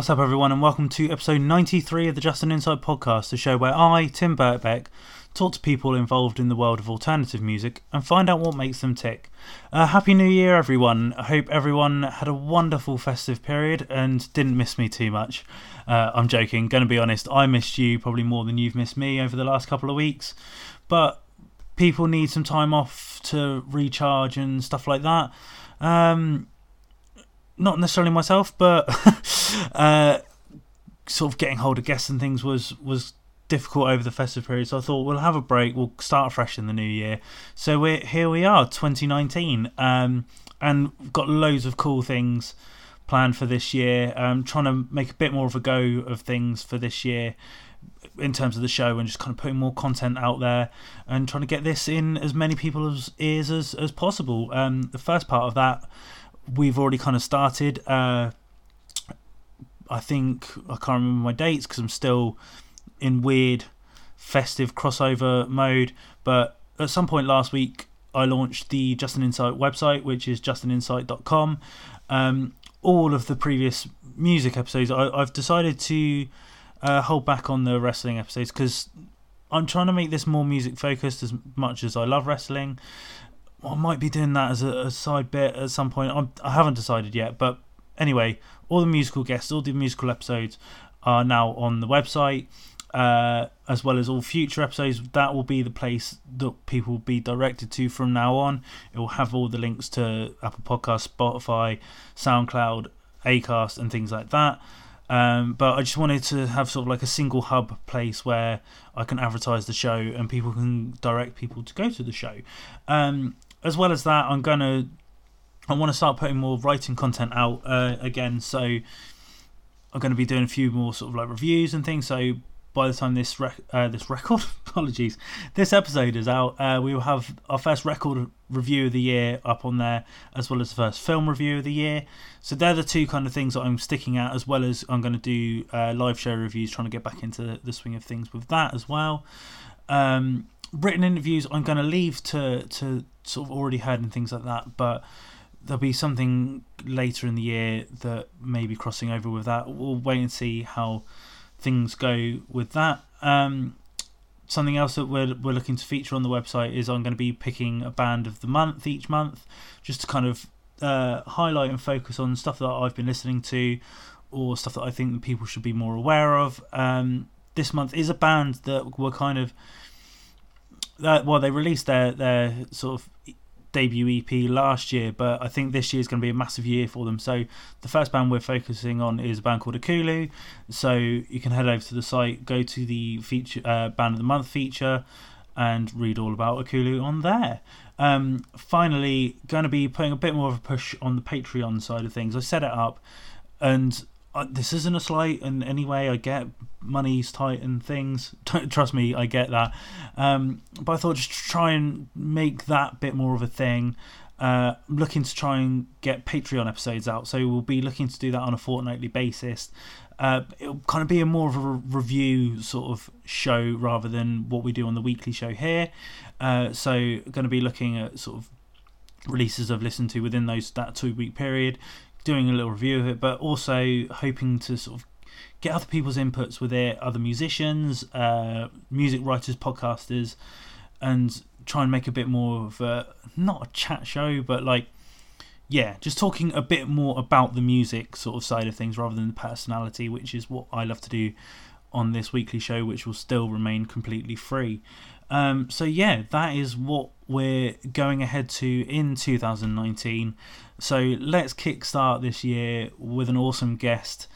What's up, everyone, and welcome to episode 93 of the Just an Insight podcast, the show where I, Tim Birkbeck, talk to people involved in the world of alternative music and find out what makes them tick. Uh, Happy New Year, everyone. I hope everyone had a wonderful festive period and didn't miss me too much. Uh, I'm joking, gonna be honest, I missed you probably more than you've missed me over the last couple of weeks, but people need some time off to recharge and stuff like that. Um, not necessarily myself, but uh, sort of getting hold of guests and things was was difficult over the festive period. So I thought we'll have a break. We'll start fresh in the new year. So we're here. We are 2019, um, and got loads of cool things planned for this year. Um, trying to make a bit more of a go of things for this year in terms of the show and just kind of putting more content out there and trying to get this in as many people's ears as, as possible. Um, the first part of that we've already kind of started. Uh, I think I can't remember my dates because I'm still in weird festive crossover mode. But at some point last week, I launched the Just an Insight website, which is justininsight.com. Um, all of the previous music episodes, I, have decided to uh, hold back on the wrestling episodes because I'm trying to make this more music focused as much as I love wrestling. I might be doing that as a, a side bit at some point. I'm, I have not decided yet, but anyway, all the musical guests, all the musical episodes are now on the website, uh, as well as all future episodes. That will be the place that people will be directed to from now on. It will have all the links to Apple Podcasts, Spotify, SoundCloud, Acast, and things like that. Um, but I just wanted to have sort of like a single hub place where I can advertise the show and people can direct people to go to the show. Um, as well as that, I'm gonna I want to start putting more writing content out uh, again. So I'm going to be doing a few more sort of like reviews and things. So by the time this rec- uh, this record, apologies, this episode is out, uh, we will have our first record review of the year up on there, as well as the first film review of the year. So they're the two kind of things that I'm sticking at, as well as I'm going to do uh, live show reviews, trying to get back into the swing of things with that as well. Um, written interviews, I'm going to leave to to sort of already heard and things like that, but there'll be something later in the year that may be crossing over with that. We'll wait and see how things go with that. Um, something else that we're, we're looking to feature on the website is I'm going to be picking a band of the month each month, just to kind of uh, highlight and focus on stuff that I've been listening to or stuff that I think people should be more aware of. Um, this month is a band that we're kind of. Uh, well, they released their, their sort of debut EP last year, but I think this year is going to be a massive year for them. So the first band we're focusing on is a band called Akulu. So you can head over to the site, go to the feature uh, band of the month feature, and read all about Akulu on there. Um, finally, going to be putting a bit more of a push on the Patreon side of things. I set it up, and uh, this isn't a slight in any way. I get money's tight and things. Trust me, I get that. Um, but I thought just try and make that bit more of a thing. Uh, I'm looking to try and get Patreon episodes out, so we'll be looking to do that on a fortnightly basis. Uh, it'll kind of be a more of a review sort of show rather than what we do on the weekly show here. Uh, so, going to be looking at sort of releases I've listened to within those that two week period, doing a little review of it, but also hoping to sort of get other people's inputs with it, other musicians, uh, music writers, podcasters, and try and make a bit more of a not a chat show, but like yeah, just talking a bit more about the music sort of side of things rather than the personality, which is what I love to do on this weekly show, which will still remain completely free. Um, so yeah, that is what we're going ahead to in 2019. So let's kickstart this year with an awesome guest.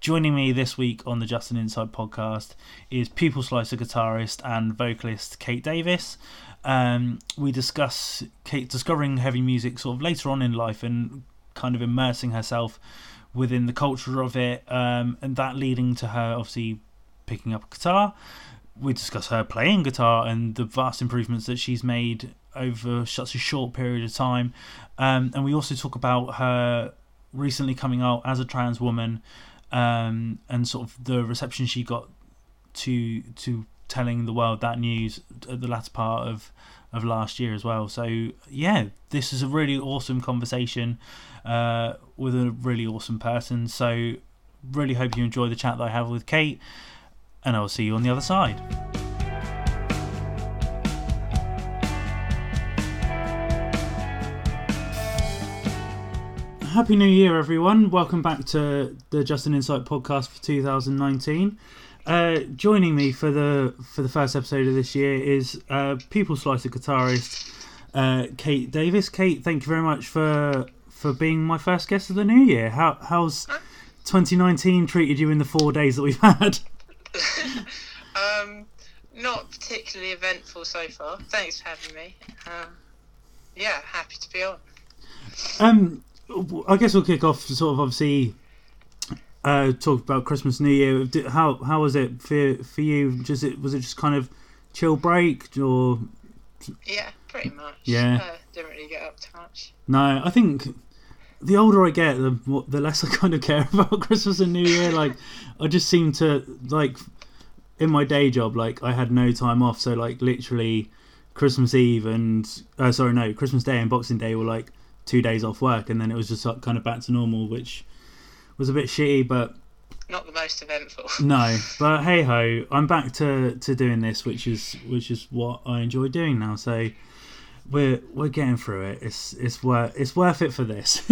Joining me this week on the Just an Insight podcast is Pupil Slicer guitarist and vocalist Kate Davis. Um, we discuss Kate discovering heavy music sort of later on in life and kind of immersing herself within the culture of it, um, and that leading to her obviously picking up a guitar we discuss her playing guitar and the vast improvements that she's made over such a short period of time. Um, and we also talk about her recently coming out as a trans woman um, and sort of the reception she got to to telling the world that news at the latter part of of last year as well. So yeah, this is a really awesome conversation uh, with a really awesome person. So really hope you enjoy the chat that I have with Kate, and I'll see you on the other side. Happy New Year, everyone. Welcome back to the Just an Insight podcast for 2019. Uh, joining me for the for the first episode of this year is uh, Pupil Slicer guitarist uh, Kate Davis. Kate, thank you very much for for being my first guest of the new year. How how's 2019 treated you in the four days that we've had? um, not particularly eventful so far. Thanks for having me. Um, yeah, happy to be on. Um, I guess we'll kick off. Sort of obviously. Uh, talk about Christmas, New Year. How how was it for for you? Just it was it just kind of chill break or Yeah, pretty much. Yeah. Uh, didn't really get up too much. No, I think the older I get, the the less I kind of care about Christmas and New Year. Like, I just seem to like in my day job, like I had no time off, so like literally Christmas Eve and uh, sorry, no, Christmas Day and Boxing Day were like two days off work, and then it was just like, kind of back to normal, which was a bit shitty, but Not the most eventful. no. But hey ho, I'm back to to doing this, which is which is what I enjoy doing now. So we're we're getting through it. It's it's worth it's worth it for this.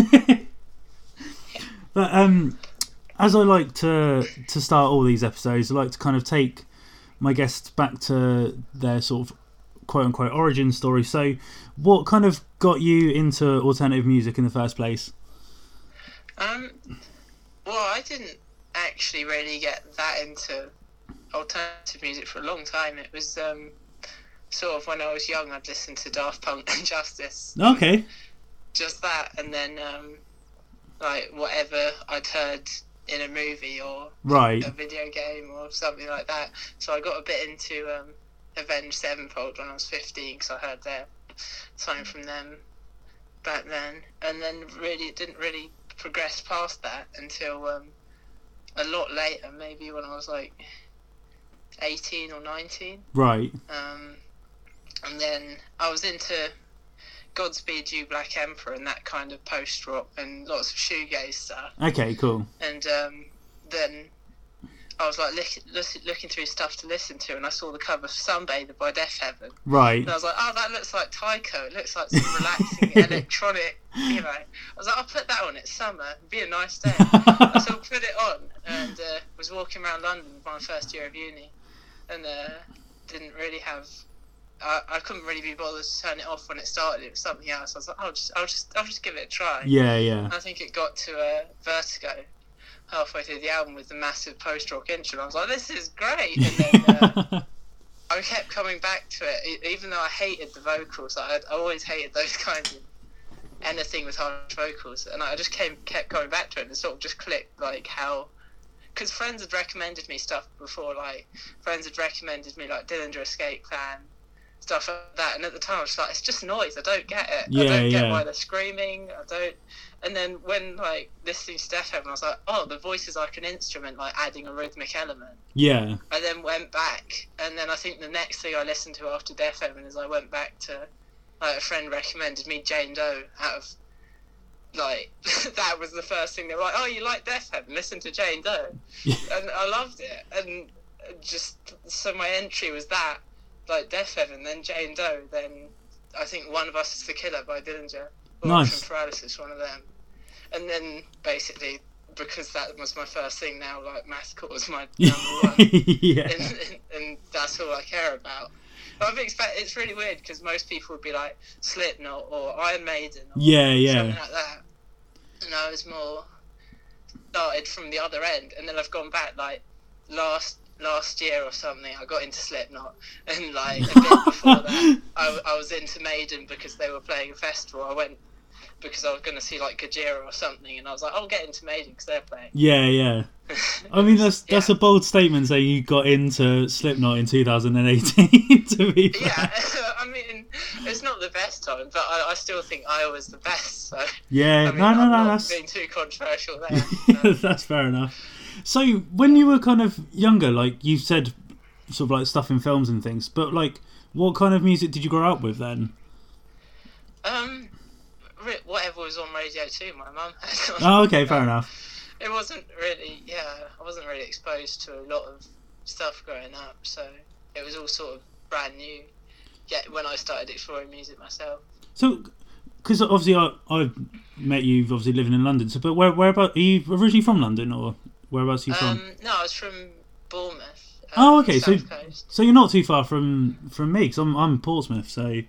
but um, as I like to to start all these episodes, I like to kind of take my guests back to their sort of quote unquote origin story. So, what kind of got you into alternative music in the first place? Um, well, I didn't actually really get that into alternative music for a long time. It was um, sort of when I was young, I'd listen to Daft Punk and Justice. Okay, Just that, and then um, like whatever I'd heard in a movie or right. a video game or something like that. So I got a bit into um, Avenged Sevenfold when I was 15 because I heard their something from them back then, and then really it didn't really progress past that until um, a lot later, maybe when I was like 18 or 19. Right. Um, and then I was into Godspeed You Black Emperor and that kind of post rock and lots of shoegaze stuff Okay, cool. and um, then I was like look, look, looking through stuff to listen to, and I saw the cover of Sunbather by Deafheaven, Right. and I was like, oh, that looks like Tycho. It looks like some relaxing electronic, you know. I was like, I'll put that on. It's summer. It'd be a nice day. so I put it on, and uh, was walking around London my first year of uni, and uh, didn't really have. I, I couldn't really be bothered to turn it off when it started. It was something else. I was like, I'll just, I'll just, I'll just give it a try. Yeah, yeah. I think it got to uh, Vertigo halfway through the album with the massive post rock intro. and I was like, this is great. And then uh, I kept coming back to it, even though I hated the vocals. I, I always hated those kinds of anything with harsh vocals, and I just came kept going back to it and it sort of just clicked like how. Because friends had recommended me stuff before, like friends had recommended me like Dillinger Escape Plan, stuff like that. And at the time, I was like, it's just noise. I don't get it. Yeah, I don't get yeah. why they're screaming. I don't. And then when like listening to Deafheaven, I was like, oh, the voice is like an instrument, like adding a rhythmic element. yeah. I then went back, and then I think the next thing I listened to after Deafheaven is I went back to like a friend recommended me Jane Doe out of like that was the first thing they were like, oh, you like Deafheaven? Listen to Jane Doe, and I loved it, and just so my entry was that like Deafheaven, then Jane Doe, then I think One of Us is the Killer by Dillinger, or Nice. Paralysis, one of them, and then basically. Because that was my first thing now, like mathcore was my number one yeah. and, and, and that's all I care about. I expect it's really weird because most people would be like Slipknot or Iron Maiden or Yeah, something yeah. like that, and I was more started from the other end, and then I've gone back like last last year or something. I got into Slipknot, and like a bit before that, I, I was into Maiden because they were playing a festival. I went because I was going to see like Gojira or something, and I was like, I'll get into Maiden because they're playing. Yeah, yeah. I mean, that's that's Yeah. a bold statement saying you got into Slipknot in 2018. to be fair. Yeah, I mean, it's not the best time, but I, I still think I was the best. So Yeah, I mean, no, no, I'm no, not that's being too controversial there. That's fair enough. So, when you were kind of younger, like you said, sort of like stuff in films and things, but like, what kind of music did you grow up with then? um, whatever was on Radio Two, my mum Oh, okay, fair enough. it wasn't really yeah I wasn't really exposed to a lot of stuff growing up, so it was all sort of brand new. Yet when I started exploring music myself. So, because obviously I I met you obviously living in London. So, but where where about are you originally from London or whereabouts was you from? Um, no, I was from Bournemouth. Oh, um, okay, so- Coast. So you're not too far from from me because I'm I'm Portsmouth, so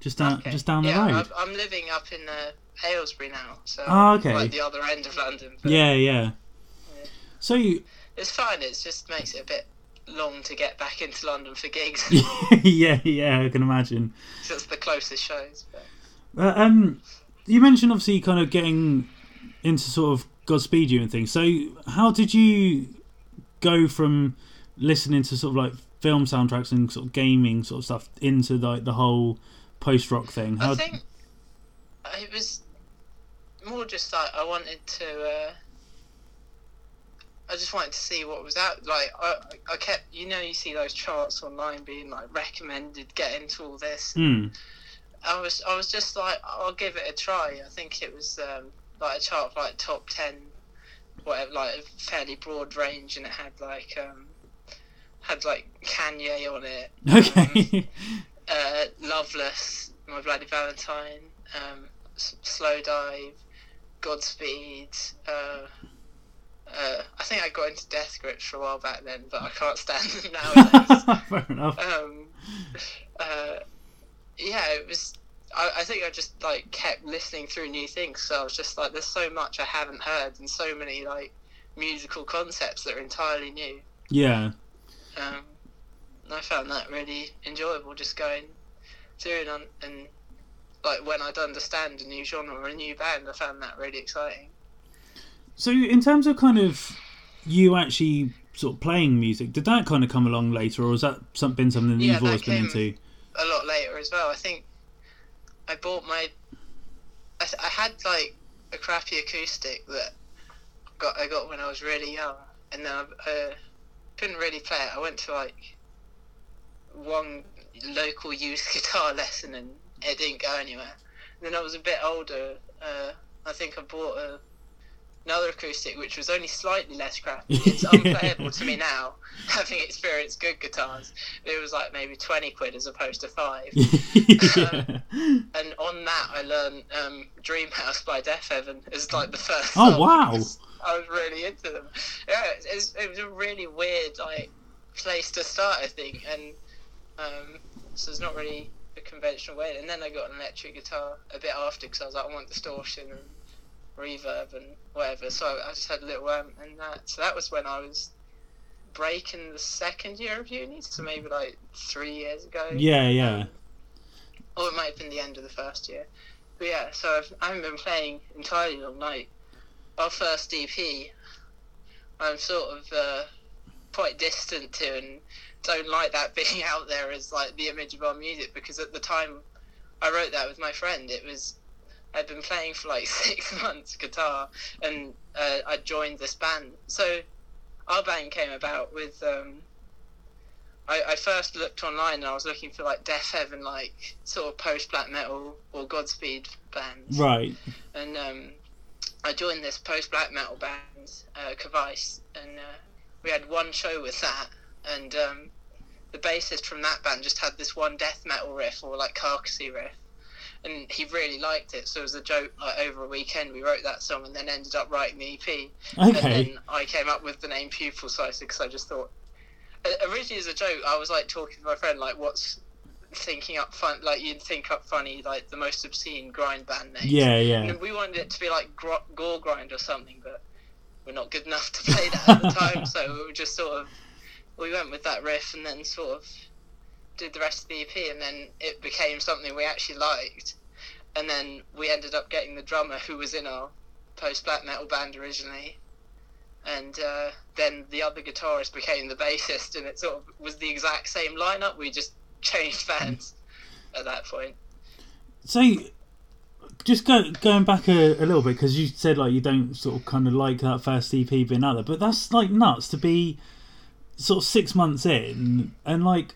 just down Okay. just down the yeah, road. I'm, I'm living up in uh, Aylesbury now, so Oh, okay. like the other end of London. Yeah, yeah. Yeah. So you, it's fine. It just makes it a bit long to get back into London for gigs. yeah, yeah, I can imagine. so it's the closest shows. But. Uh, um, you mentioned obviously kind of getting into sort of Godspeed You and things. So how did you go from listening to sort of like film soundtracks and sort of gaming sort of stuff into like the whole post rock thing? How, I think it was more just like I wanted to. Uh, I just wanted to see what was out. Like I, I kept, you know, you see those charts online being like recommended, get into all this. Hmm. I was, I was just like, I'll give it a try. I think it was um, like a chart of like top ten, whatever, like a fairly broad range, and it had like um, had like Kanye on it. Okay. uh, Loveless, My Bloody Valentine, um, S- Slowdive, Godspeed. Uh, uh, I think I got into Death Grips for a while back then, but I can't stand them nowadays. Fair enough. um, uh, yeah, it was. I, I think I just like kept listening through new things. So I was just like, there's so much I haven't heard, and so many like musical concepts that are entirely new. Yeah. Um, and I found that really enjoyable, just going through and, on, and like when I'd understand a new genre or a new band, I found that really exciting. So in terms of kind of you actually sort of playing music, did that kind of come along later, or has that been something that Yeah, you've that always been into? A lot later as well. I think I bought my. I, I had like a crappy acoustic that got I got when I was really young, and then I uh, couldn't really play it. I went to like one local youth guitar lesson, and it didn't go anywhere. And then I was a bit older. Uh, I think I bought a, another acoustic, which was only slightly less crappy. It's unplayable to me now, having experienced good guitars. It was like maybe twenty quid as opposed to five. yeah. And on that, I learned um, "Dream House" by Deafheaven as like the first. Oh, wow. I was really into them. Yeah, it was, it was a really weird like place to start, I think, and um, so it's not really a conventional way. And then I got an electric guitar a bit after because I was like, I want distortion and reverb and whatever. So I just had a little amp and that. So that was when I was breaking the second year of uni, so maybe like three years ago yeah, yeah. or it might have been the end of the first year. But yeah, so I've, I haven't been playing entirely all night. Our first EP, I'm sort of uh, quite distant to and don't like that being out there as like the image of our music because at the time I wrote that with my friend, it was I'd been playing for like six months guitar and uh, I joined this band. So our band came about with um, I, I first looked online and I was looking for like Deafheaven, like sort of post black metal or Godspeed bands. Right. And um, I joined this post black metal band, uh, Kavice, and uh, we had one show with that. And um, the bassist from that band just had this one death metal riff or like carcassy riff. And he really liked it, so it was a joke. Like over a weekend, we wrote that song, and then ended up writing the EP. And Okay. then I came up with the name Pupil Slicer because I just thought, originally as a joke, I was like talking to my friend, like, what's thinking up fun, like you'd think up funny, like the most obscene grind band name. Yeah, yeah. And we wanted it to be like gro- gore grind or something, but we're not good enough to play that at the time, so we were just sort of we went with that riff and then sort of did the rest of the EP, and then it became something we actually liked, and then we ended up getting the drummer who was in our post black metal band originally. And uh, then the other guitarist became the bassist, and it sort of was the exact same lineup. We just changed bands at that point. So, just go, going back a, a little bit because you said like you don't sort of kind of like that first EP being out there, but that's like nuts to be sort of six months in, and like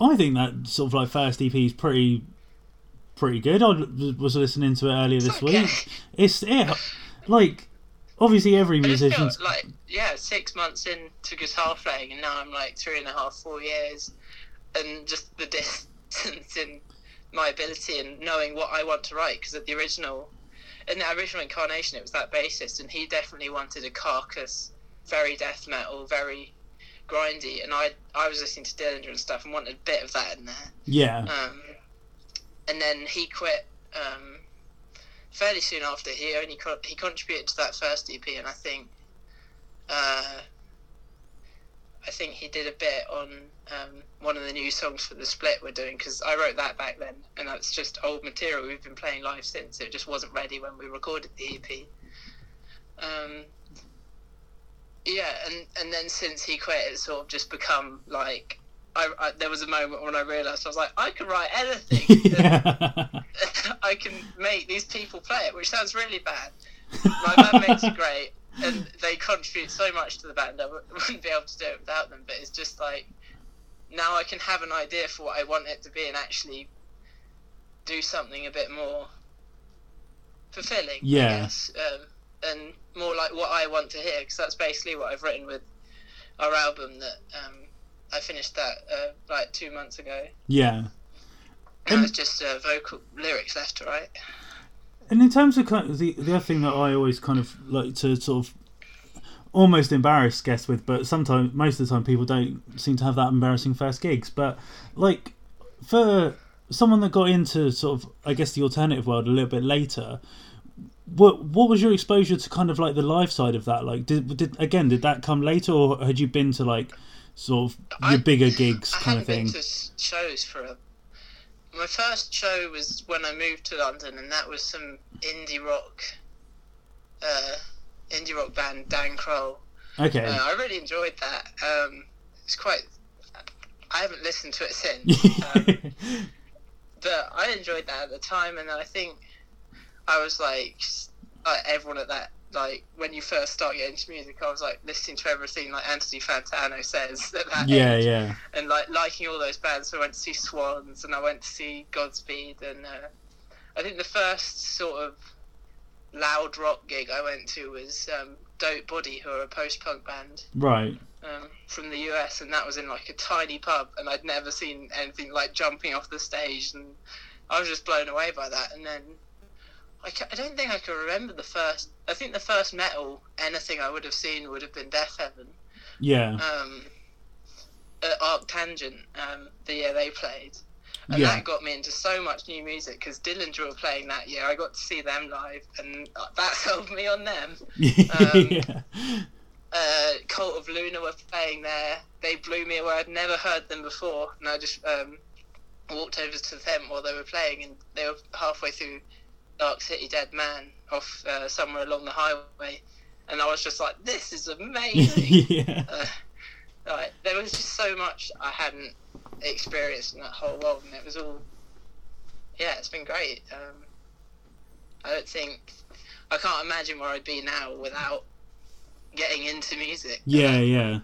I think that sort of like first EP is pretty pretty good. I was listening to it earlier this okay. week. It's it like obviously every I just feel musician's like yeah, six months into guitar playing, and now I'm like three and a half, four years, and just the distance in my ability and knowing what I want to write. Because at the original, in the original incarnation, it was that bassist, and he definitely wanted a carcass, very death metal, very grindy, and I I was listening to Dillinger and stuff and wanted a bit of that in there. yeah Um, and then he quit um, fairly soon after. He only co- he contributed to that first EP, and I think uh, I think he did a bit on um, one of the new songs for the split we're doing because I wrote that back then, and that's just old material we've been playing live since. It just wasn't ready when we recorded the EP. Um, yeah, and and then since he quit, it's sort of just become like. I, I, there was a moment when I realised I was like, I can write anything. yeah I can make these people play it, which sounds really bad. My bandmates are great, and they contribute so much to the band. I wouldn't be able to do it without them. But it's just like now I can have an idea for what I want it to be and actually do something a bit more fulfilling. Yeah. um, and more like what I want to hear, because that's basically what I've written with our album. That um, I finished that uh, like two months ago. yeah And it's just uh, vocal lyrics left to right. And in terms of kind of the the other thing that I always kind of like to sort of almost embarrass guests with, but sometimes most of the time people don't seem to have that embarrassing first gigs. But like for someone that got into sort of I guess the alternative world a little bit later, what what was your exposure to kind of like the live side of that? Like did did again did that come later or had you been to like sort of your I- bigger gigs I kind of thing? been to shows for a. My first show was when I moved to London, and that was some indie rock, uh, indie rock band Dan Croll. Okay. Uh, I really enjoyed that. Um, it's quite. I haven't listened to it since, um, but I enjoyed that at the time, and I think I was like, like everyone at that. Like when you first start getting into music, I was like listening to everything like Anthony Fantano says at that yeah, age yeah. and like liking all those bands. So I went to see Swans and I went to see Godspeed and uh, I think the first sort of loud rock gig I went to was um, Dope Body, who are a post punk band Right. um, from the US, and that was in like a tiny pub, and I'd never seen anything like jumping off the stage, and I was just blown away by that. And then I, I don't think I can remember the first. I think the first metal anything I would have seen would have been Deafheaven Yeah. um, at ArcTanGent um, the year they played. And Yeah. that got me into so much new music because Dillinger were playing that year. I got to see them live, and that sold me on them. yeah. Uh, Cult of Luna were playing there. They blew me away. I'd never heard them before, and I just um, walked over to them while they were playing, and they were halfway through Dark City Dead Man off uh, somewhere along the highway, and I was just like, "This is amazing." yeah. uh, like, there was just so much I hadn't experienced in that whole world, and it was all. Yeah, it's been great. Um, I don't think I can't imagine where I'd be now without getting into music. Yeah, yeah.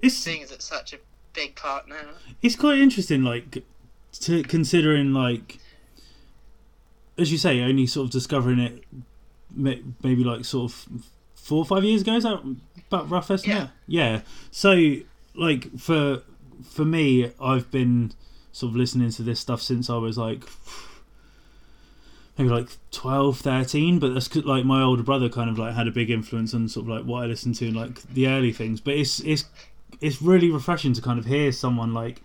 It's Seeing as it's such a big part now. it's quite interesting, like to considering like as you say, only sort of discovering it maybe like sort of four or five years ago. Is that about rough estimate? Yeah. So like for for me, I've been sort of listening to this stuff since I was like maybe like 12 13 but that's like my older brother kind of like had a big influence on sort of like what i listened to in like the early things but it's it's it's really refreshing to kind of hear someone like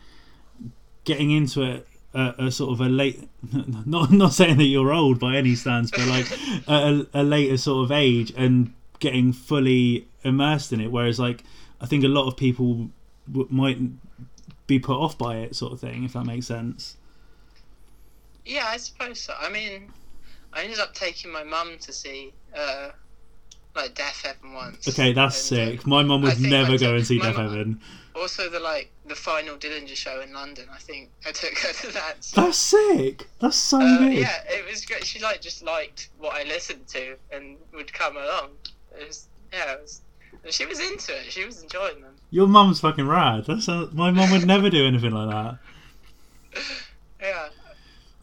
getting into it at a sort of a late not not saying that you're old by any stance but like a, a later sort of age and getting fully immersed in it whereas like i think a lot of people w- might be put off by it sort of thing if that makes sense Yeah, I suppose so. I mean, I ended up taking my mum to see uh, like Deafheaven once. okay that's And, uh, sick my mum would never go and see Deafheaven Also, the like the final Dillinger show in London. I think I took her to that. So, That's sick. That's so uh, good. yeah, it was great. She like just liked what I listened to and would come along. It was yeah, it was, and she was into it. She was enjoying them. Your mum's fucking rad. That's a, my mum would never do anything like that. Yeah,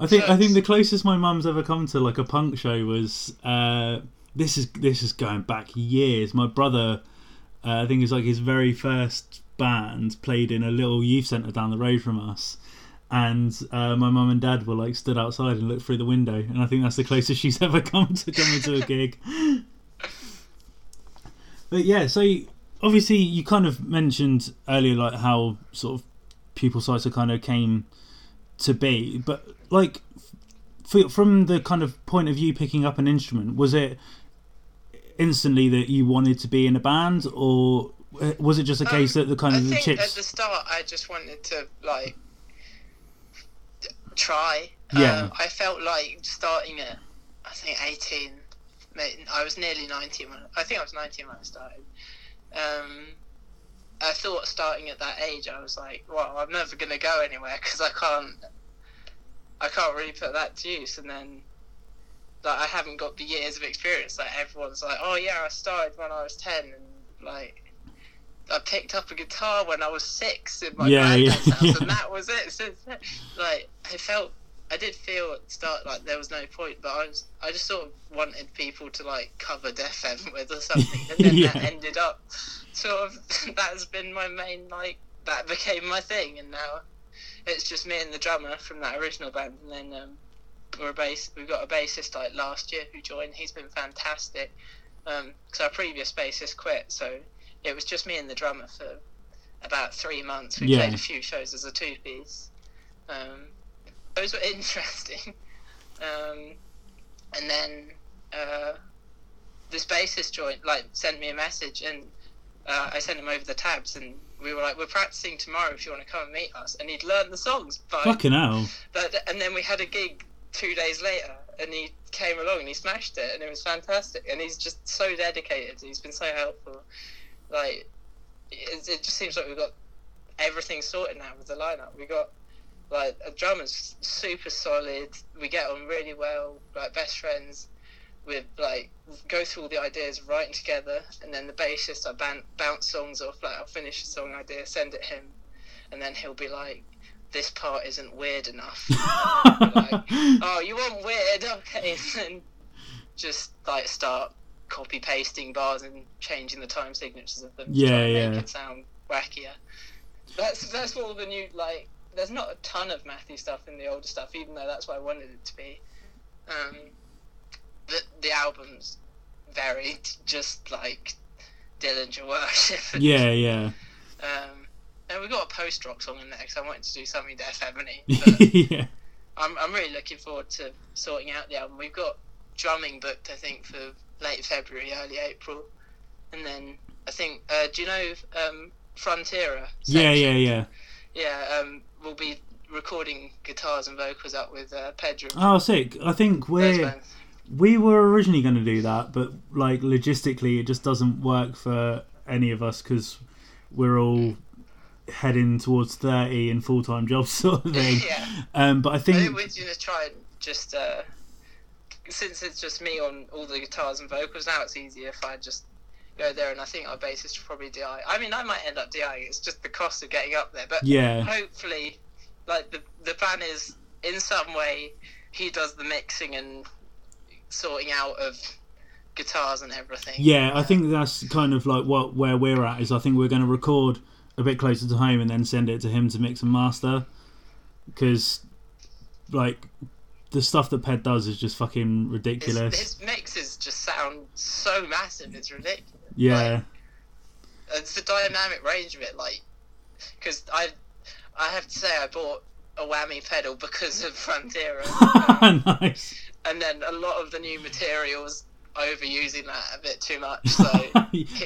I think I think the closest my mum's ever come to like a punk show was uh, this is this is going back years. My brother, uh, I think it's like his very first band played in a little youth centre down the road from us. And uh, my mum and dad were like stood outside and looked through the window, and I think that's the closest she's ever come to coming to a gig. but yeah, so obviously you kind of mentioned earlier like how sort of Pupil Slicer kind of came to be, but like f- from the kind of point of view picking up an instrument, was it instantly that you wanted to be in a band, or was it just a case Um, that the kind I of the think chips? at the start, I just wanted to like try. Yeah. Um, I felt like starting at I think eighteen. I was nearly nineteen. When, I think I was nineteen when I started. Um, I thought starting at that age, I was like, well, I'm never gonna go anywhere because I can't. I can't really put that to use, and then. Like I haven't got the years of experience. Like everyone's like, "Oh yeah, I started when I was 10 and like I picked up a guitar when I was six in my Yeah, yeah, house, yeah. and that was it. Since then, like I felt, I did feel at the start like there was no point, but I was, I just sort of wanted people to like cover Def M with or something, and then Yeah. that ended up sort of that has been my main like that became my thing, and now it's just me and the drummer from that original band, and then um, we're a bass. We've got a bassist like last year who joined. He's been fantastic. Um, because our previous bassist quit, so it was just me and the drummer for about three months. We Yeah. played a few shows as a two piece. Um, those were interesting. Um, and then uh, this bassist joined, like, sent me a message, and uh, I sent him over the tabs, and we were like, "We're practicing tomorrow if you want to come and meet us." And he'd learned the songs by Fucking hell! but and then we had a gig two days later, and he came along and he smashed it, and it was fantastic. And he's just so dedicated. He's been so helpful. Like it, it just seems like we've got everything sorted now with the lineup. We got like a drummer's super solid. We get on really well, like best friends. We like go through all the ideas, writing together, and then the bassist I ban- bounce songs off. Like I'll finish a song idea, send it him, and then he'll be like, "This part isn't weird enough." like, oh, you want weird? Okay, and just like start copy pasting bars and changing the time signatures of them. Yeah, and yeah. Make it sound wackier. That's that's all the new like. There's not a ton of Matthew stuff in the older stuff, even though that's what I wanted it to be. Um, the the albums varied, just like Dillinger Worship. and, yeah, yeah, Um, and we got a post rock song in there because I wanted to do something Ebony. But yeah. I'm, I'm really looking forward to sorting out the album. We've got drumming booked, I think, for late February, early April, and then I think, uh, do you know um, Frontierer? Yeah, section? yeah, yeah. Yeah, um, we'll be recording guitars and vocals up with uh, Pedram. Oh, sick! I think we're we were originally going to do that, but like logistically, it just doesn't work for any of us because we're all heading towards thirty and full time jobs sort of thing. yeah, Um, but I I think think we're going to try and just, uh, since it's just me on all the guitars and vocals now, it's easier if I just go there, and I think our bassist will probably DI. I mean, I might end up DIing. It's just the cost of getting up there, but yeah, hopefully, like the the plan is in some way he does the mixing and sorting out of guitars and everything. yeah, I think that's kind of like what where we're at is. I think we're going to record a bit closer to home and then send it to him to mix and master because like the stuff that Ped does is just fucking ridiculous. his mixes just sound so massive. It's ridiculous. yeah, It's the dynamic range of it, like because I I have to say I bought a whammy pedal because of Frontierer, um, nice. and then a lot of the new materials overusing that a bit too much. So.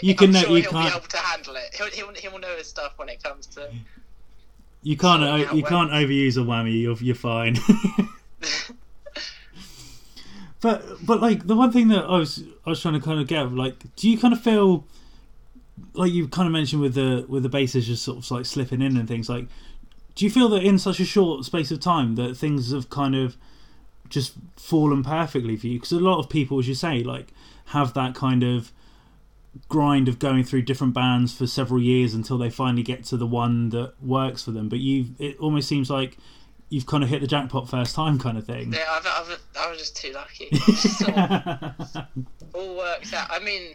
you can I'm know sure you he'll can't be able to handle it. He'll, he'll, he'll know his stuff when it comes to. you can't you can't overuse a whammy. You're you're fine. but but like the one thing that I was I was trying to kind of get like, do you kind of feel like you kind of mentioned with the with the bases just sort of like slipping in and things like. Do you feel that in such a short space of time that things have kind of just fallen perfectly for you? Because a lot of people, as you say, like have that kind of grind of going through different bands for several years until they finally get to the one that works for them. But you, it almost seems like you've kind of hit the jackpot first time, kind of thing. yeah, I've, I've, I was just too lucky. Just sort all worked out. I mean,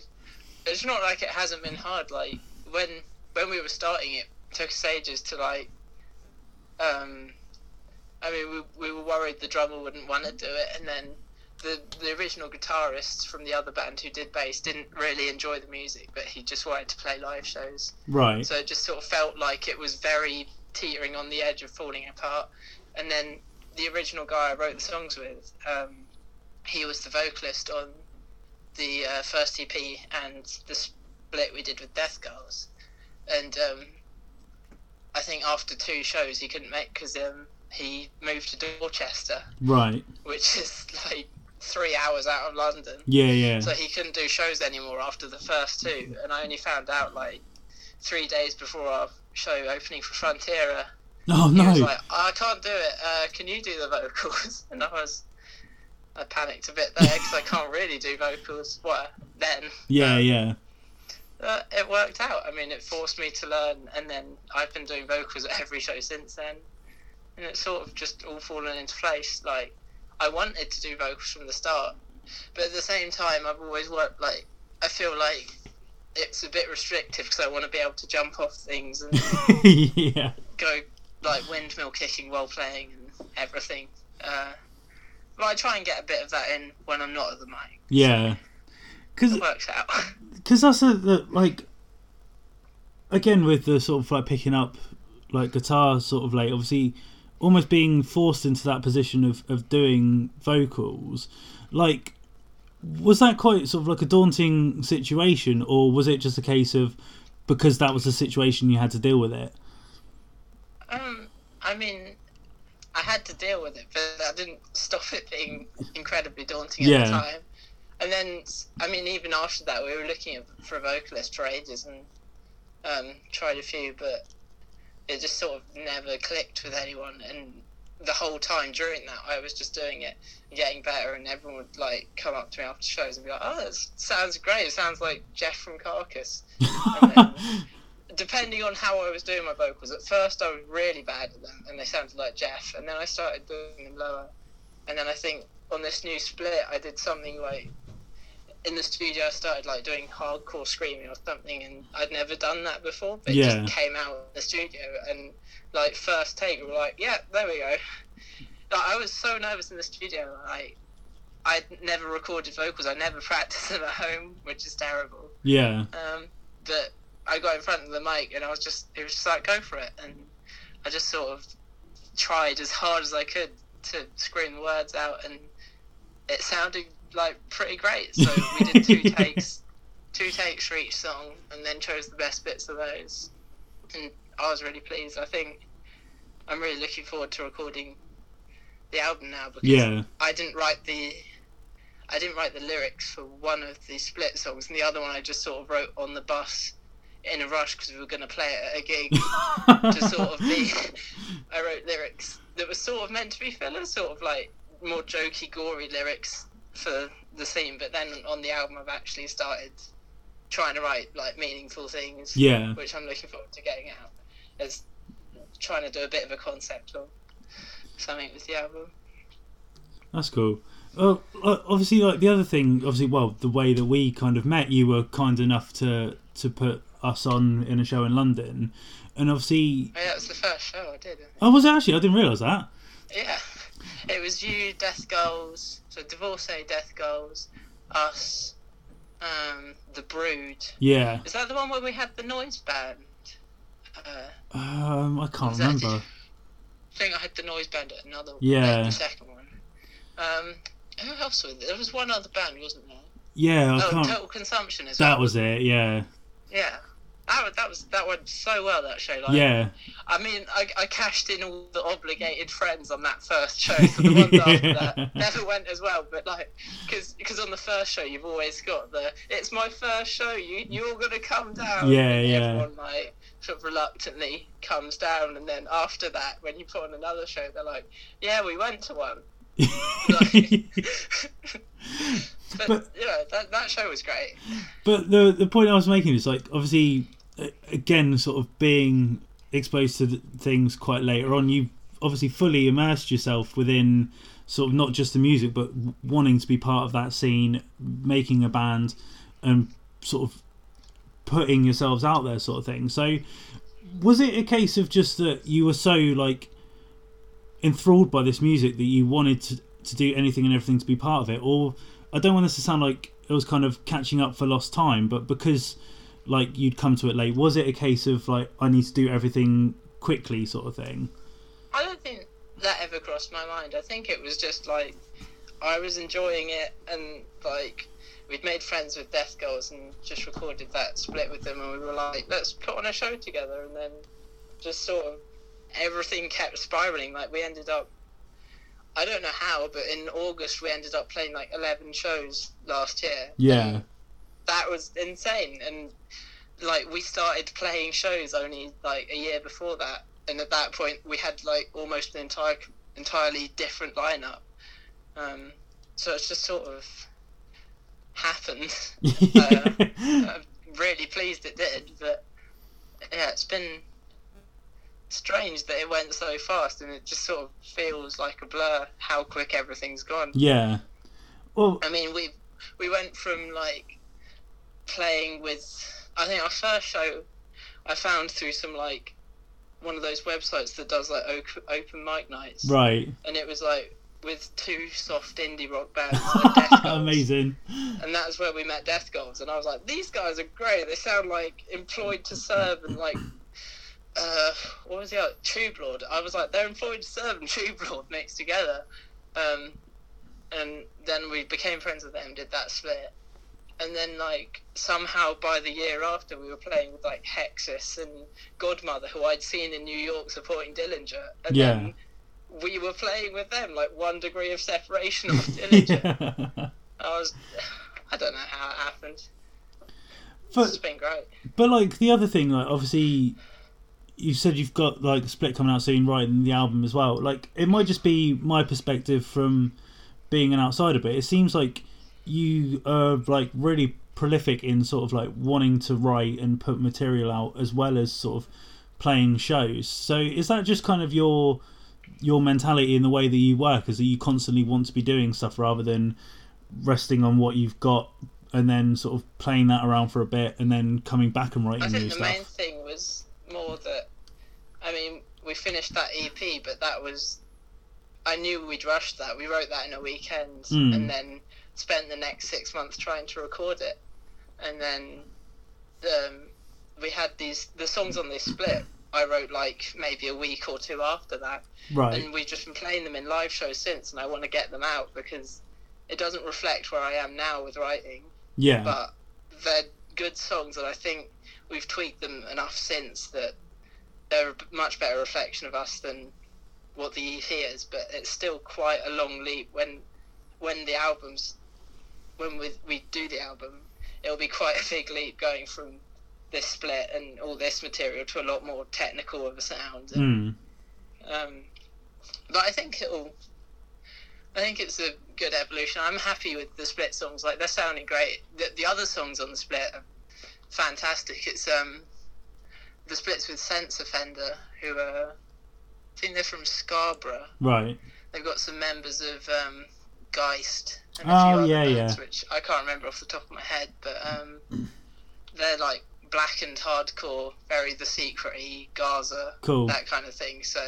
it's not like it hasn't been hard. Like when when we were starting, it took us ages to like. Um, I mean, we we were worried the drummer wouldn't want to do it, and then the the original guitarist from the other band who did bass didn't really enjoy the music, but he just wanted to play live shows. Right. So it just sort of felt like it was very teetering on the edge of falling apart. And then the original guy I wrote the songs with, um, he was the vocalist on the uh, first EP and the split we did with Death Goals. And um, I think after two shows he couldn't make because um, he moved to Dorchester, Right. which is like three hours out of London. Yeah, yeah. So he couldn't do shows anymore after the first two, and I only found out like three days before our show opening for Frontierer. Oh no. was like, "I can't do it. Uh, can you do the vocals?" And I was, I panicked a bit there because I can't really do vocals. What then? yeah, um, yeah. Uh, it worked out. I mean, it forced me to learn, and then I've been doing vocals at every show since then, and it's sort of just all fallen into place. Like, I wanted to do vocals from the start, but at the same time, I've always worked like I feel like it's a bit restrictive because I want to be able to jump off things and yeah. go like windmill kicking while playing and everything. Uh, but I try and get a bit of that in when I'm not at the mic. Yeah. Because It works out. because that's a the, like again with the sort of like picking up like guitar sort of like obviously almost being forced into that position of of doing vocals like was that quite sort of like a daunting situation or was it just a case of because that was the situation you had to deal with it I mean, I had to deal with it, but that didn't stop it being incredibly daunting at Yeah. the time. And then, I mean, even after that, we were looking for a vocalist for ages and um, tried a few, but it just sort of never clicked with anyone. And the whole time during that, I was just doing it and getting better, and everyone would like come up to me after shows and be like, "Oh, that sounds great! It sounds like Jeff from Carcass." Then, depending on how I was doing my vocals, at first I was really bad at them and they sounded like Jeff, and then I started doing them lower. And then I think on this new split, I did something like in the studio, I started like doing hardcore screaming or something, and I'd never done that before, but it just came out in the studio. And like, first take, we were like, yeah, there we go. Like, I was so nervous in the studio, like, I'd never recorded vocals, I never practiced them at home, which is terrible. yeah Um, but I got in front of the mic and I was just, it was just like, go for it. And I just sort of tried as hard as I could to scream the words out and it sounded like pretty great. So we did two takes, two takes for each song and then chose the best bits of those. And I was really pleased. I think I'm really looking forward to recording the album now because yeah I didn't write the I didn't write the lyrics for one of the split songs, and the other one I just sort of wrote on the bus in a rush because we were going to play it at a gig to sort of be. I wrote lyrics that were sort of meant to be filler, sort of like more jokey, gory lyrics for the scene. But then on the album, I've actually started trying to write like meaningful things, yeah which I'm looking forward to getting out. As trying to do a bit of a concept of something with the album. That's cool. Well, obviously, like the other thing, obviously, well, the way that we kind of met, you were kind enough to to put us on in a show in London, and obviously, yeah, that was the first show I did. oh, was it actually? I didn't realise that. Yeah, it was you, Death Goals, so Divorcee, Death Goals, us, um, The Brood. Yeah, Is that the one where we had the noise band? Uh, um, I can't Was that- remember. I think I had the noise band at another Yeah. the second one. Um, who else was there? There was one other band, wasn't there? Yeah, I oh, can't. Total Consumption as That well. was it. Yeah, Yeah. That, that was that went so well that show. Like, yeah, I mean, I, I cashed in all the obligated friends on that first show, so the ones after that never went as well. But like, because on the first show you've always got the it's my first show, you you're gonna come down. Yeah, and yeah. Everyone like sort of reluctantly comes down, and then after that, when you put on another show, they're like, yeah, we went to one. But, But- yeah, that that show was great. But the the point I was making is like obviously again sort of being exposed to things quite later on. You obviously fully immersed yourself within sort of not just the music, but wanting to be part of that scene, making a band, and sort of putting yourselves out there, sort of thing. So, was it a case of just that you were so like enthralled by this music that you wanted to, to do anything and everything to be part of it, or I don't want this to sound like it was kind of catching up for lost time, but because like you'd come to it late, was it a case of like I need to do everything quickly, sort of thing? I don't think that ever crossed my mind. I think it was just like I was enjoying it, and like we'd made friends with Death Goals and just recorded that split with them, and we were like, let's put on a show together, and then just sort of everything kept spiraling. Like we ended up. I don't know how, but in August we ended up playing like eleven shows last year. Yeah, that was insane, and like we started playing shows only like a year before that, and at that point we had like almost an entire entirely different lineup. Um, so it's just sort of happened. uh, I'm really pleased it did, but yeah, it's been strange that it went so fast, and it just sort of feels like a blur how quick everything's gone. yeah. Well, I mean, we we went from like playing with. I think our first show I found through some like one of those websites that does like open, mic nights, right, and it was like with two soft indie rock bands, amazing. and that's where we met Death Goals, and I was like, these guys are great. They sound like Employed to Serve and like. Uh, what was the other? Tube Lord. I was like, they're employed to serve and Tube Lord mixed together. Um, and then we became friends with them, did that split. And then, like, somehow by the year after, we were playing with, like, Hexus and Godmother, who I'd seen in New York supporting Dillinger. And Yeah. then we were playing with them, like, one degree of separation off Dillinger. Yeah. I was. I don't know how it happened. But it's been great. But like the other thing, like obviously, you said you've got like Split coming out soon, right? And the album as well. Like it might just be my perspective from being an outsider, but it seems like you are like really prolific in sort of like wanting to write and put material out as well as sort of playing shows. So is that just kind of your your mentality in the way that you work? Is that you constantly want to be doing stuff rather than resting on what you've got and then sort of playing that around for a bit and then coming back and writing I new think the stuff. main thing was more that. I mean, we finished that EP, but that was. I knew we'd rushed that. We wrote that in a weekend Mm. and then spent the next six months trying to record it. And then um, we had these. The songs on this split, I wrote like maybe a week or two after that. Right. and we've just been playing them in live shows since and i want to get them out because it doesn't reflect where i am now with writing yeah. but they're good songs and i think we've tweaked them enough since that they're a much better reflection of us than what the ep is but it's still quite a long leap when when the albums when we, we do the album it'll be quite a big leap going from this split and all this material to a lot more technical of a sound and, Mm. um, but I think it'll. I think it's a good evolution. I'm happy with the split songs. Like they're sounding great. The, the other songs on the split are fantastic. It's um, the splits with Sense Offender, who are, I think they're from Scarborough. Right. They've got some members of um, Geist and a Oh, few other yeah, bands, yeah. which I can't remember off the top of my head, but um, they're like blackened hardcore, very The Secret, Gaza, Cool. that kind of thing. So,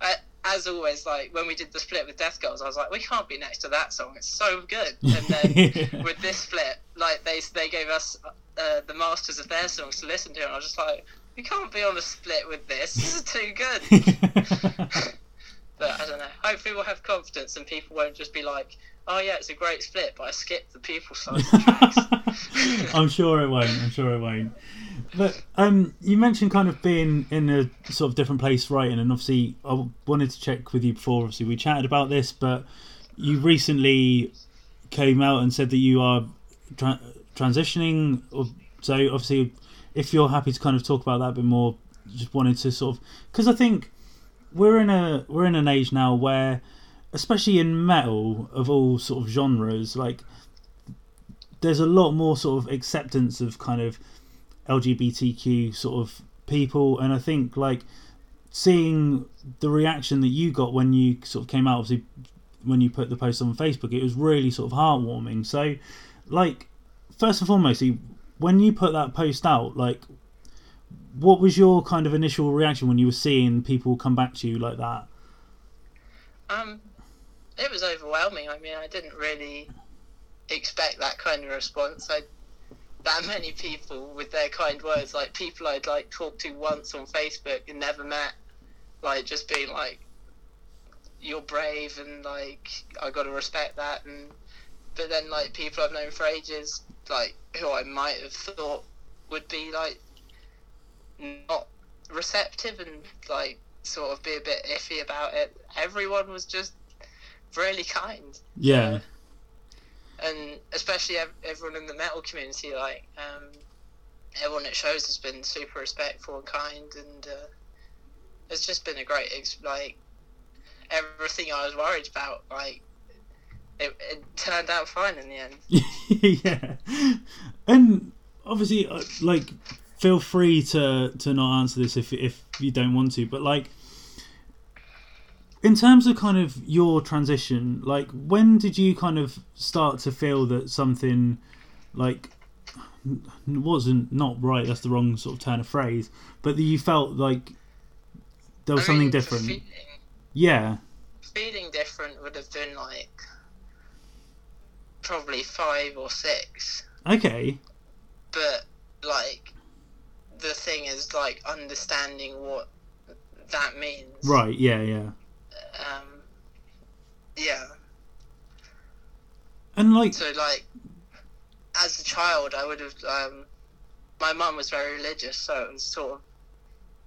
I, as always, like when we did the split with Death Goals, I was like, we can't be next to that song. It's so good. And then with this split, like they they gave us uh, the masters of their songs to listen to, and I was just like, we can't be on a split with this. This is too good. But I don't know. Hopefully, we'll have confidence, and people won't just be like, "Oh yeah, it's a great split," but I skipped the people side tracks. I'm sure it won't. I'm sure it won't. But um, you mentioned kind of being in a sort of different place writing, and obviously I wanted to check with you before. Obviously, we chatted about this, but you recently came out and said that you are tra- transitioning. Or, so obviously, if you're happy to kind of talk about that a bit more, just wanted to sort of because I think we're in a we're in an age now where, especially in metal of all sort of genres, like there's a lot more sort of acceptance of kind of LGBTQ sort of people, and I think like seeing the reaction that you got when you sort of came out, obviously when you put the post on Facebook. It was really sort of heartwarming. So, like, first and foremost, when you put that post out, like, what was your kind of initial reaction when you were seeing people come back to you like that? Um, it was overwhelming. I mean, I didn't really expect that kind of response. I that many people with their kind words, like people I'd like talked to once on Facebook and never met, like just being like, "You're brave," and like I got to respect that. And but then like people I've known for ages, like who I might have thought would be like not receptive and like sort of be a bit iffy about it. Everyone was just really kind. Yeah. So, and especially everyone in the metal community, like um, everyone at shows has been super respectful and kind, and uh, it's just been a great like everything I was worried about, like it, it turned out fine in the end. yeah, and obviously, uh, like, feel free to to not answer this if if you don't want to, but like in terms of kind of your transition, like when did you kind of start to feel that something like wasn't not right? That's the wrong sort of turn of phrase, but that you felt like there was I something mean, different. Feeling, yeah. Feeling different would have been like probably five or six. Okay. But like the thing is like understanding what that means. Right. Yeah. Yeah um, yeah. And like, so like, as a child, I would have. Um, my mum was very religious, so it was sort of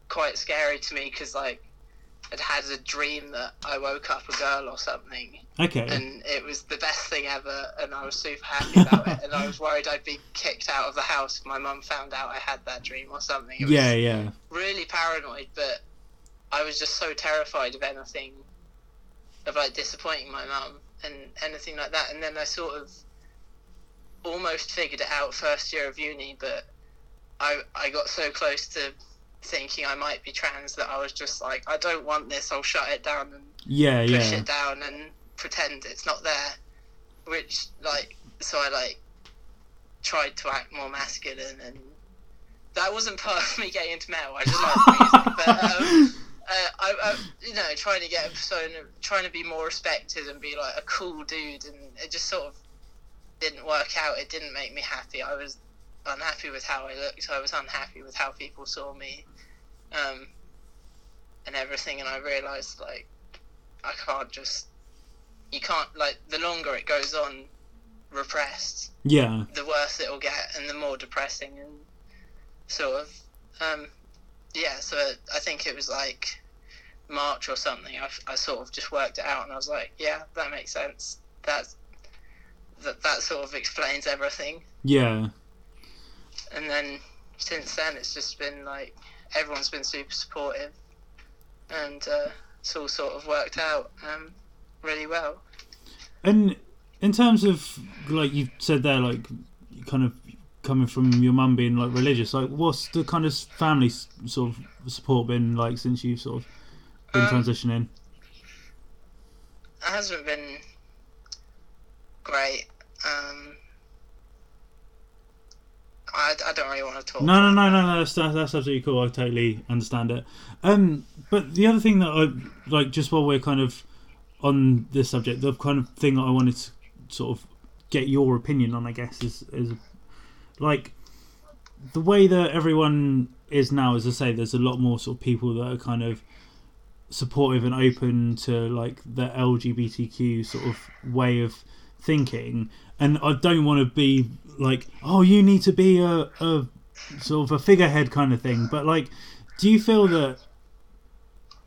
quite scary to me because like I'd had a dream that I woke up a girl or something. Okay. And it was the best thing ever, and I was super happy about it. And I was worried I'd be kicked out of the house if my mum found out I had that dream or something. It yeah, yeah. Really paranoid, but I was just so terrified of anything of like disappointing my mum and anything like that. And then I sort of almost figured it out first year of uni, but I I got so close to thinking I might be trans that I was just like, I don't want this. I'll shut it down and yeah, push yeah. it down and pretend it's not there. Which like so I like tried to act more masculine and that wasn't part of me getting into metal. I just like music, but um, uh, I, I, you know, trying to get a persona, trying to be more respected and be like a cool dude, and it just sort of didn't work out. It didn't make me happy. I was unhappy with how I looked. I was unhappy with how people saw me, um, and everything. And I realized like I can't just, you can't like the longer it goes on, repressed. Yeah. The worse it'll get, and the more depressing and sort of. Um, yeah, so I think it was like March or something. I, I sort of just worked it out, and I was like, yeah, that makes sense. That's that that sort of explains everything. Yeah. And then since then, it's just been like everyone's been super supportive, and uh, it's all sort of worked out um, really well. And in terms of like you said there, like kind of coming from your mum being like religious, like what's the kind of family sort of support been like since you've sort of been um, transitioning? It hasn't been great. Um, I, I don't really want to talk. No, no, no, no, no. That's, that's absolutely cool. I totally understand it. Um, but the other thing that I like, just while we're kind of on this subject, the kind of thing that I wanted to sort of get your opinion on, I guess, is is like the way that everyone is now, as I say, there's a lot more sort of people that are kind of supportive and open to like the LGBTQ sort of way of thinking. And I don't want to be like, oh, you need to be a, a sort of a figurehead kind of thing. But like, do you feel that,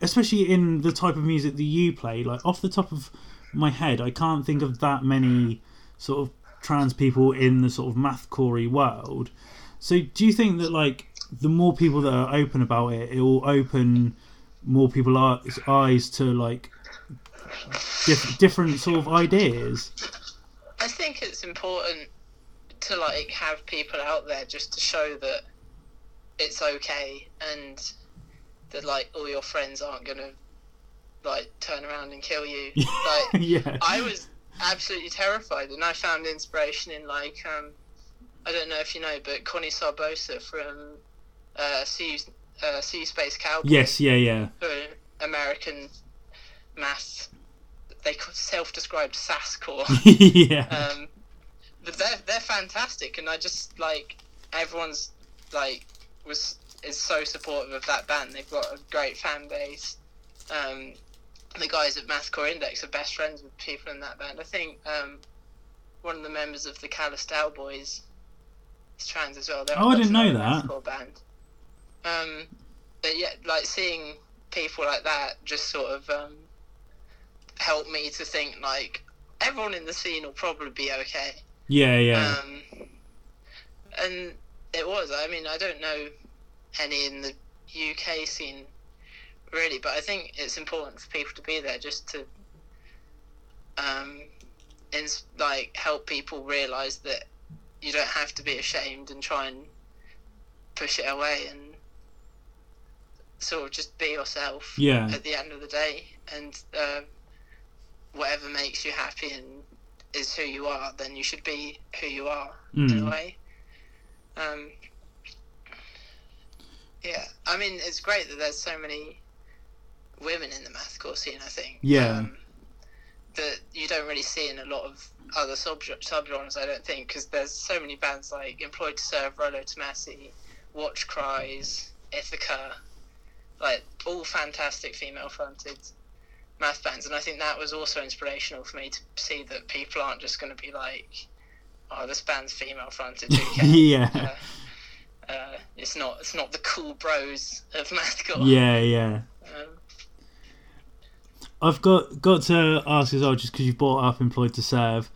especially in the type of music that you play, like off the top of my head, I can't think of that many sort of trans people in the sort of mathcore world. So do you think that like the more people that are open about it, it will open more people's eyes to like diff- different sort of ideas? I think it's important to like have people out there just to show that it's okay and that like all your friends aren't gonna like turn around and kill you. like yeah. I was absolutely terrified, and I found inspiration in like um, I don't know if you know, but Connie Sgarbossa from uh, Sea uh, Sea Space Cowboy. Yes, yeah, yeah. American math. They self-described sasscore. yeah. um, but they're they're fantastic, and I just like everyone's like was is so supportive of that band. They've got a great fan base. Um, the guys at Mathcore Index are best friends with people in that band. I think um, one of the members of the Callous Daoboys is trans as well. They're Oh, I didn't know that. Band. Um, but yeah, like seeing people like that just sort of um, helped me to think like everyone in the scene will probably be okay. yeah, yeah. Um, and it was. I mean, I don't know any in the UK scene really, but I think it's important for people to be there just to, um, ins- like help people realize that you don't have to be ashamed and try and push it away and sort of just be yourself yeah. at the end of the day and uh, whatever makes you happy and is who you are then you should be who you are in a Mm. way um, yeah i mean it's great that there's so many women in the math mathcore scene i think Yeah. um, that you don't really see in a lot of other sub subgenres i don't think because there's so many bands like employed to serve rolo tomassi watch cries ithaca like all fantastic female fronted math bands and i think that was also inspirational for me to see that people aren't just going to be like oh this band's female fronted yeah. uh, uh, it's not it's not the cool bros of mathcore Yeah, yeah. um, I've got got to ask as well, just because you've brought up employed to serve,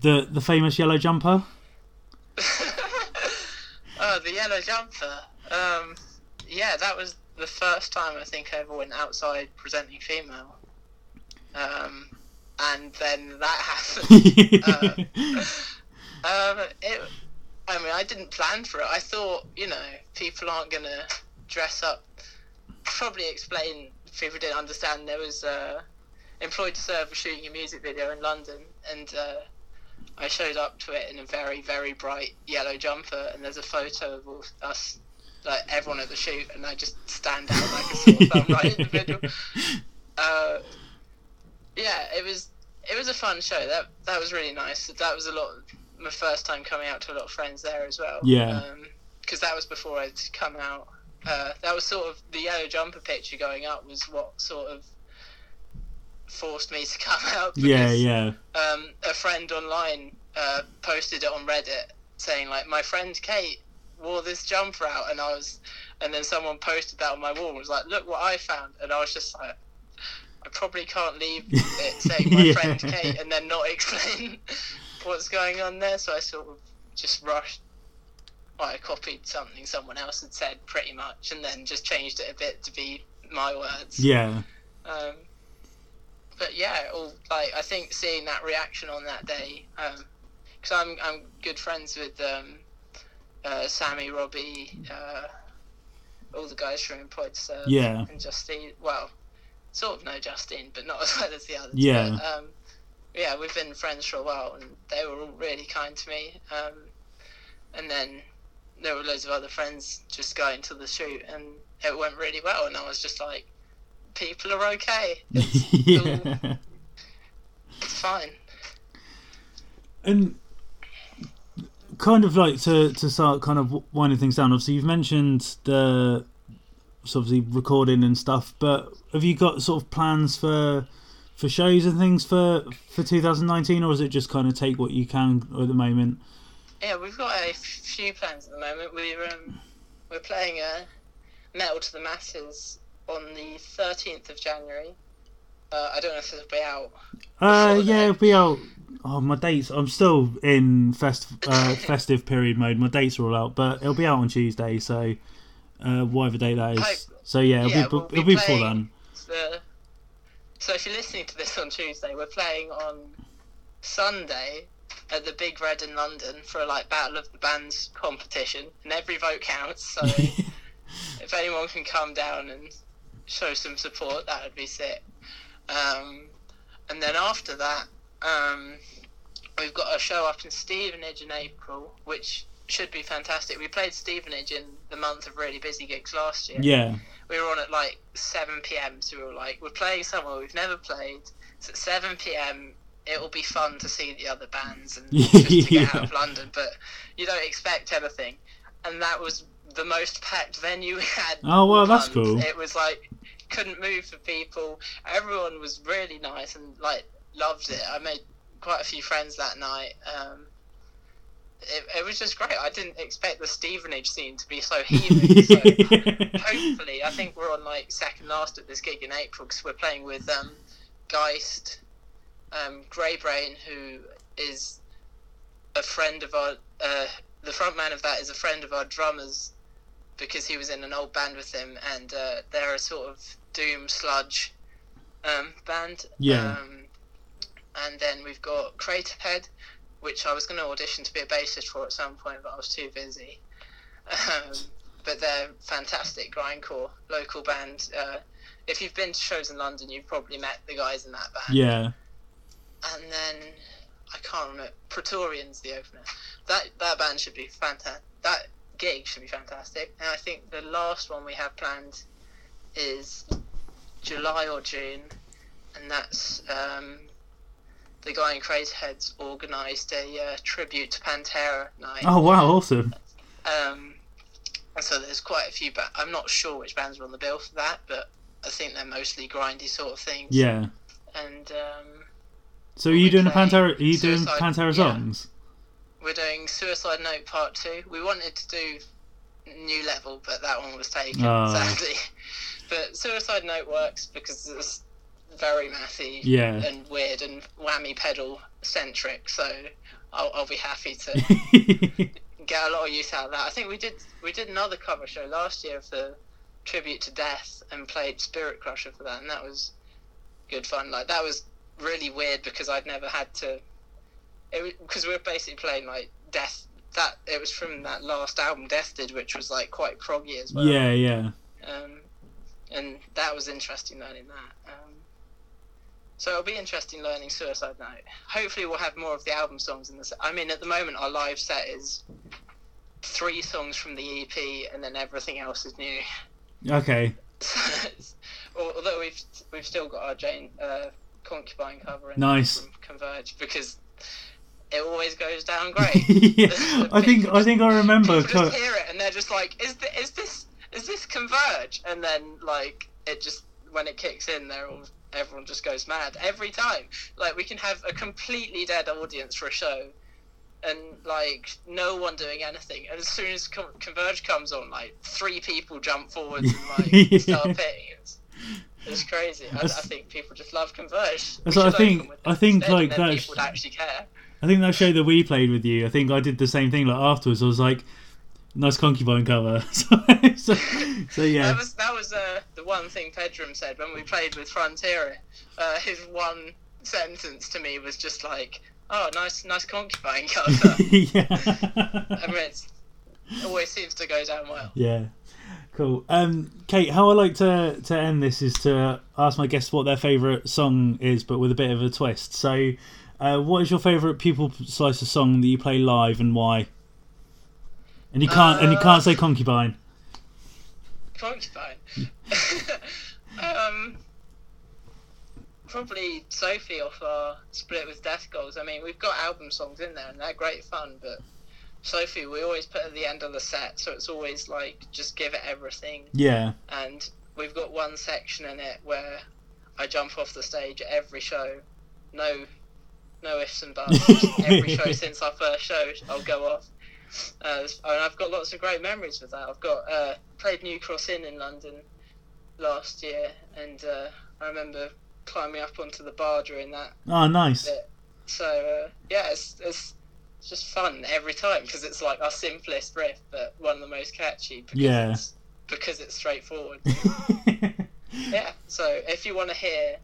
the the famous yellow jumper. oh the yellow jumper um, yeah that was the first time i think i ever went outside presenting female um, and then that happened Um, it, I mean, I didn't plan for it. I thought, you know, people aren't gonna dress up. Probably explain. if People didn't understand. There was uh, employed to serve was shooting a music video in London, and uh, I showed up to it in a very, very bright yellow jumper. And there's a photo of all us, like everyone at the shoot, and I just stand out like a sore thumb right in the middle. Uh, yeah, it was it was a fun show. That that was really nice. That was a lot. My first time coming out to a lot of friends there as well. Yeah. Because that was before I'd come out. Uh, that was sort of the yellow jumper picture going up was what sort of forced me to come out. yeah, yeah. Um, a friend online uh, posted it on Reddit saying like my friend Kate wore this jumper out, and I was, and then someone posted that on my wall and was like, look what I found, and I was just like. I probably can't leave it saying my Yeah. friend Kate and then not explain what's going on there. So I sort of just rushed. Well, I copied something someone else had said pretty much, and then just changed it a bit to be my words. Yeah. Um, but yeah, all like I think seeing that reaction on that day, because I'm I'm good friends with um, uh, Sammy, Robbie, uh, all the guys from Employed to Serve, Yeah. and Justine. Well, sort of know Justine, but not as well as the others. Yeah. But, um, yeah, we've been friends for a while, and they were all really kind to me. Um, and then there were loads of other friends just going to the shoot, and it went really well. And I was just like, people are okay. yeah. It's fine. And kind of like to to start kind of winding things down. Obviously, you've mentioned the obviously recording and stuff, but have you got sort of plans for for shows and things for for 2019, or is it just kind of take what you can at the moment? Yeah, we've got a few plans at the moment. We're um, we're playing a Metal to the Masses on the 13th of January. Uh, I don't know if it'll be out. Uh, yeah, then. it'll be out. Oh, my dates. I'm still in fest uh, festive period mode. My dates are all out, but it'll be out on Tuesday. So, uh, whatever date that is. Hope- So yeah, it'll yeah, be we'll it'll be before playing- then. The, so if you're listening to this on Tuesday, we're playing on Sunday at the Big Red in London for a like Battle of the Bands competition, and every vote counts. So if anyone can come down and show some support, that would be sick. Um, and then after that, um, we've got a show up in Stevenage in April, which should be fantastic. We played Stevenage in the month of really busy gigs last year. Yeah. We were on at like 7 p.m. So we were like, we're playing somewhere we've never played. It's at 7 p.m. It will be fun to see the other bands and just to get out of London, but you don't expect anything. And that was the most packed venue we had. Oh, well, that's month. cool. It was like couldn't move for people. Everyone was really nice and like loved it. I made quite a few friends that night. Um, it, it was just great. I didn't expect the Stevenage scene to be so heaving. so hopefully, I think we're on like second last at this gig in April because we're playing with um, Geist, um, Greybrain, who is a friend of our. Uh, the front man of that is a friend of our drummers because he was in an old band with him, and uh, they're a sort of doom sludge um, band. Yeah. Um, and then we've got Craterhead, which I was going to audition to be a bassist for at some point, but I was too busy. Um, but they're fantastic grindcore local band. Uh, if you've been to shows in London, you've probably met the guys in that band. yeah. And then I can't remember. Praetorian's the opener. That that band should be fantastic. That gig should be fantastic. And I think the last one we have planned is July or June, and that's um, the guy in Craterheads organised a uh, tribute to Pantera night. Oh wow, awesome. Um, and so there's quite a few, but I'm not sure which bands are on the bill for that, but I think they're mostly grindy sort of things. Yeah. And um, So are you doing a Pantera? Are you doing Suicide- Pantera yeah. songs? we're doing Suicide Note Part Two. We wanted to do New Level, but that one was taken Oh. sadly. But Suicide Note works because it's very mathy Yeah. and weird and whammy pedal centric. So I'll, I'll be happy to get a lot of use out of that. I think we did we did another cover show last year for tribute to Death and played Spirit Crusher for that, and that was good fun. Like that was really weird because I'd never had to. It because we were basically playing like Death. That it was from that last album Death did, which was like quite proggy as well. yeah, yeah. Um, and that was interesting learning that. Um, so it'll be interesting learning Suicide Note. Hopefully, we'll have more of the album songs in the set. I mean, at the moment, our live set is three songs from the EP, and then everything else is new. Okay. Although we've we've still got our Jane uh, Concubine cover in Nice. from Converge because it always goes down great. yeah. I think I think I remember. People co- just hear it and they're just like, "Is this is this is this Converge?" And then like it just when it kicks in, they're all everyone just goes mad every time. Like we can have a completely dead audience for a show, and like no one doing anything. And as soon as Con- Converge comes on, like three people jump forwards and like start pitting. It's, it's crazy. I, I think people just love Converge. That's what I think- I think, like, that people sh- would actually care. I think that show that we played with you. I think I did the same thing. Like afterwards, I was like, "Nice concubine cover." so, so, so yeah. That was that was uh, the one thing Pedram said when we played with Frontierer. Uh, his one sentence to me was just like, "Oh, nice, nice concubine cover." yeah. I mean, it's, it always seems to go down well. Yeah. Cool. Um, Kate, how I like to, to end this is to ask my guests what their favourite song is, but with a bit of a twist. So, uh, what is your favourite Pupil Slicer song that you play live and why? And you can't and you can't say concubine. Concubine. um, probably Sophie off our split with Death Goals. I mean, we've got album songs in there and they're great fun, but Sophie we always put at the end of the set, so it's always like just give it everything. Yeah. and we've got one section in it where I jump off the stage at every show. No, no ifs and buts. Every show since our first show, I'll go off. Uh, and I've got lots of great memories with that. I've got uh, played New Cross Inn in London last year, and uh, I remember climbing up onto the bar during that. Oh, nice. bit. So uh, yeah, it's, it's it's just fun every time because it's like our simplest riff, but one of the most catchy. Because Yeah. It's, because it's straightforward. Yeah. So if you want to hear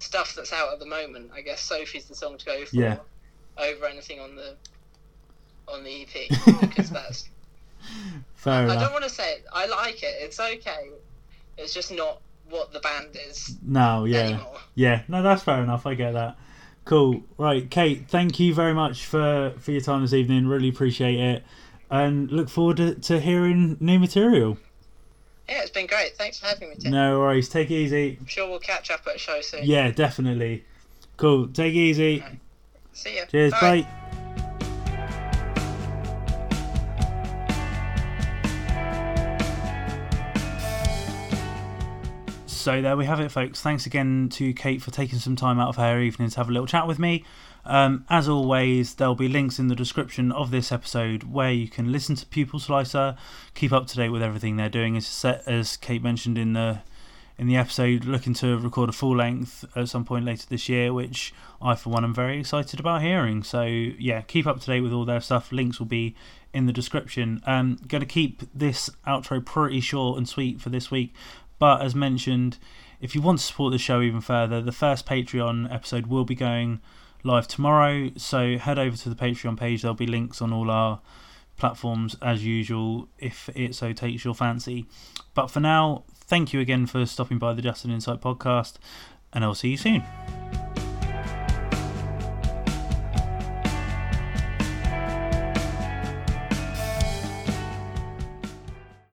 stuff that's out at the moment, I guess Sophie's the song to go for Yeah. over anything on the on the EP because that's. Fair I enough. don't want to say it. I like it. It's okay. It's just not what the band is No, yeah. anymore. Yeah, no, that's fair enough. I get that. Cool. Right, Kate, thank you very much for, for your time this evening. Really appreciate it. And look forward to, to hearing new material. Yeah, it's been great. Thanks for having me, Tim. No worries. Take it easy. I'm sure we'll catch up at a show soon. Yeah, definitely. Cool. Take it easy. See ya. Cheers. Bye. So there we have it, folks. Thanks again to Kate for taking some time out of her evening to have a little chat with me. Um, as always, there'll be links in the description of this episode where you can listen to Pupil Slicer, keep up to date with everything they're doing. As, as Kate mentioned in the in the episode, looking to record a full length at some point later this year, which I, for one, am very excited about hearing. So yeah, keep up to date with all their stuff. Links will be in the description. Um, going to keep this outro pretty short and sweet for this week. But as mentioned, if you want to support the show even further, the first Patreon episode will be going live tomorrow. So head over to the Patreon page. There'll be links on all our platforms as usual if it so takes your fancy. But for now, thank you again for stopping by the Just an Insight podcast, and I'll see you soon.